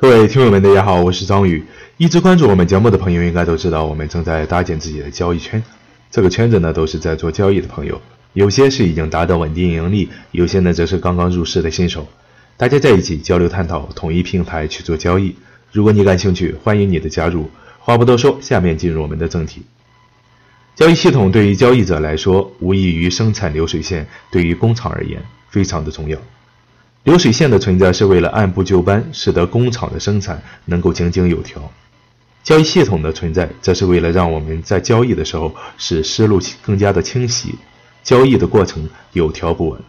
各位听友们，大家好，我是张宇。一直关注我们节目的朋友应该都知道，我们正在搭建自己的交易圈。这个圈子呢，都是在做交易的朋友，有些是已经达到稳定盈利，有些呢则是刚刚入市的新手。大家在一起交流探讨，统一平台去做交易。如果你感兴趣，欢迎你的加入。话不多说，下面进入我们的正题。交易系统对于交易者来说，无异于生产流水线，对于工厂而言非常的重要。流水线的存在是为了按部就班，使得工厂的生产能够井井有条。交易系统的存在，则是为了让我们在交易的时候使思路更加的清晰，交易的过程有条不紊。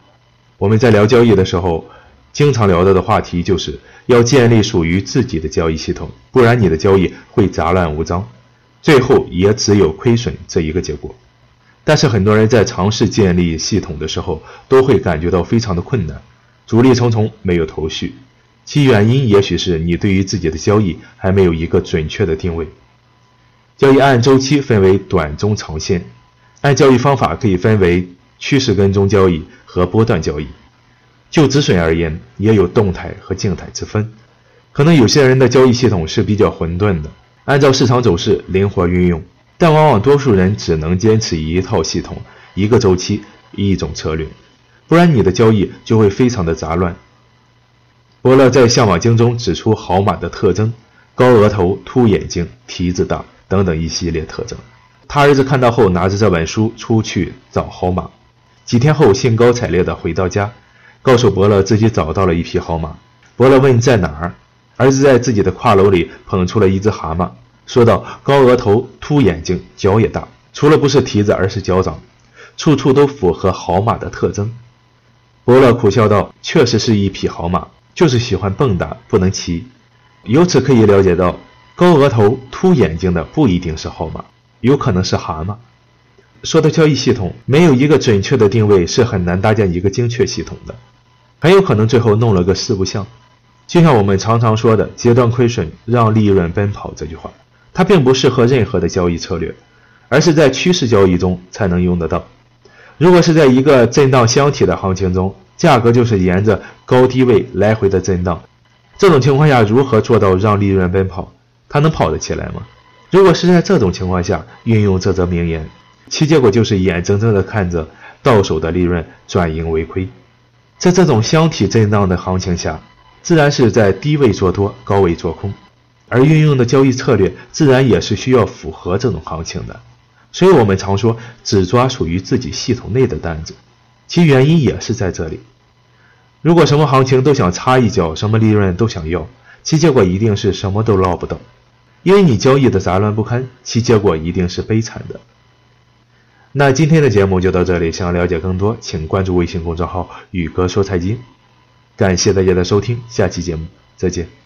我们在聊交易的时候，经常聊到的话题就是要建立属于自己的交易系统，不然你的交易会杂乱无章，最后也只有亏损这一个结果。但是很多人在尝试建立系统的时候，都会感觉到非常的困难。阻力重重，没有头绪，其原因也许是你对于自己的交易还没有一个准确的定位。交易按周期分为短、中、长线，按交易方法可以分为趋势跟踪交易和波段交易。就止损而言，也有动态和静态之分。可能有些人的交易系统是比较混沌的，按照市场走势灵活运用，但往往多数人只能坚持一套系统、一个周期、一种策略。不然你的交易就会非常的杂乱。伯乐在《向往经》中指出好马的特征：高额头、凸眼睛、蹄子大等等一系列特征。他儿子看到后，拿着这本书出去找好马。几天后，兴高采烈地回到家，告诉伯乐自己找到了一匹好马。伯乐问在哪儿，儿子在自己的挎篓里捧出了一只蛤蟆，说道：“高额头、凸眼睛、脚也大，除了不是蹄子，而是脚掌，处处都符合好马的特征。”伯乐苦笑道：“确实是一匹好马，就是喜欢蹦跶，不能骑。”由此可以了解到，高额头、凸眼睛的不一定是好马，有可能是蛤蟆。说到交易系统，没有一个准确的定位，是很难搭建一个精确系统的，很有可能最后弄了个四不像。就像我们常常说的“截断亏损，让利润奔跑”这句话，它并不适合任何的交易策略，而是在趋势交易中才能用得到。如果是在一个震荡箱体的行情中，价格就是沿着高低位来回的震荡，这种情况下如何做到让利润奔跑？它能跑得起来吗？如果是在这种情况下运用这则名言，其结果就是眼睁睁的看着到手的利润转盈为亏。在这种箱体震荡的行情下，自然是在低位做多，高位做空，而运用的交易策略自然也是需要符合这种行情的。所以我们常说只抓属于自己系统内的单子，其原因也是在这里。如果什么行情都想插一脚，什么利润都想要，其结果一定是什么都捞不到，因为你交易的杂乱不堪，其结果一定是悲惨的。那今天的节目就到这里，想了解更多，请关注微信公众号“宇哥说财经”。感谢大家的收听，下期节目再见。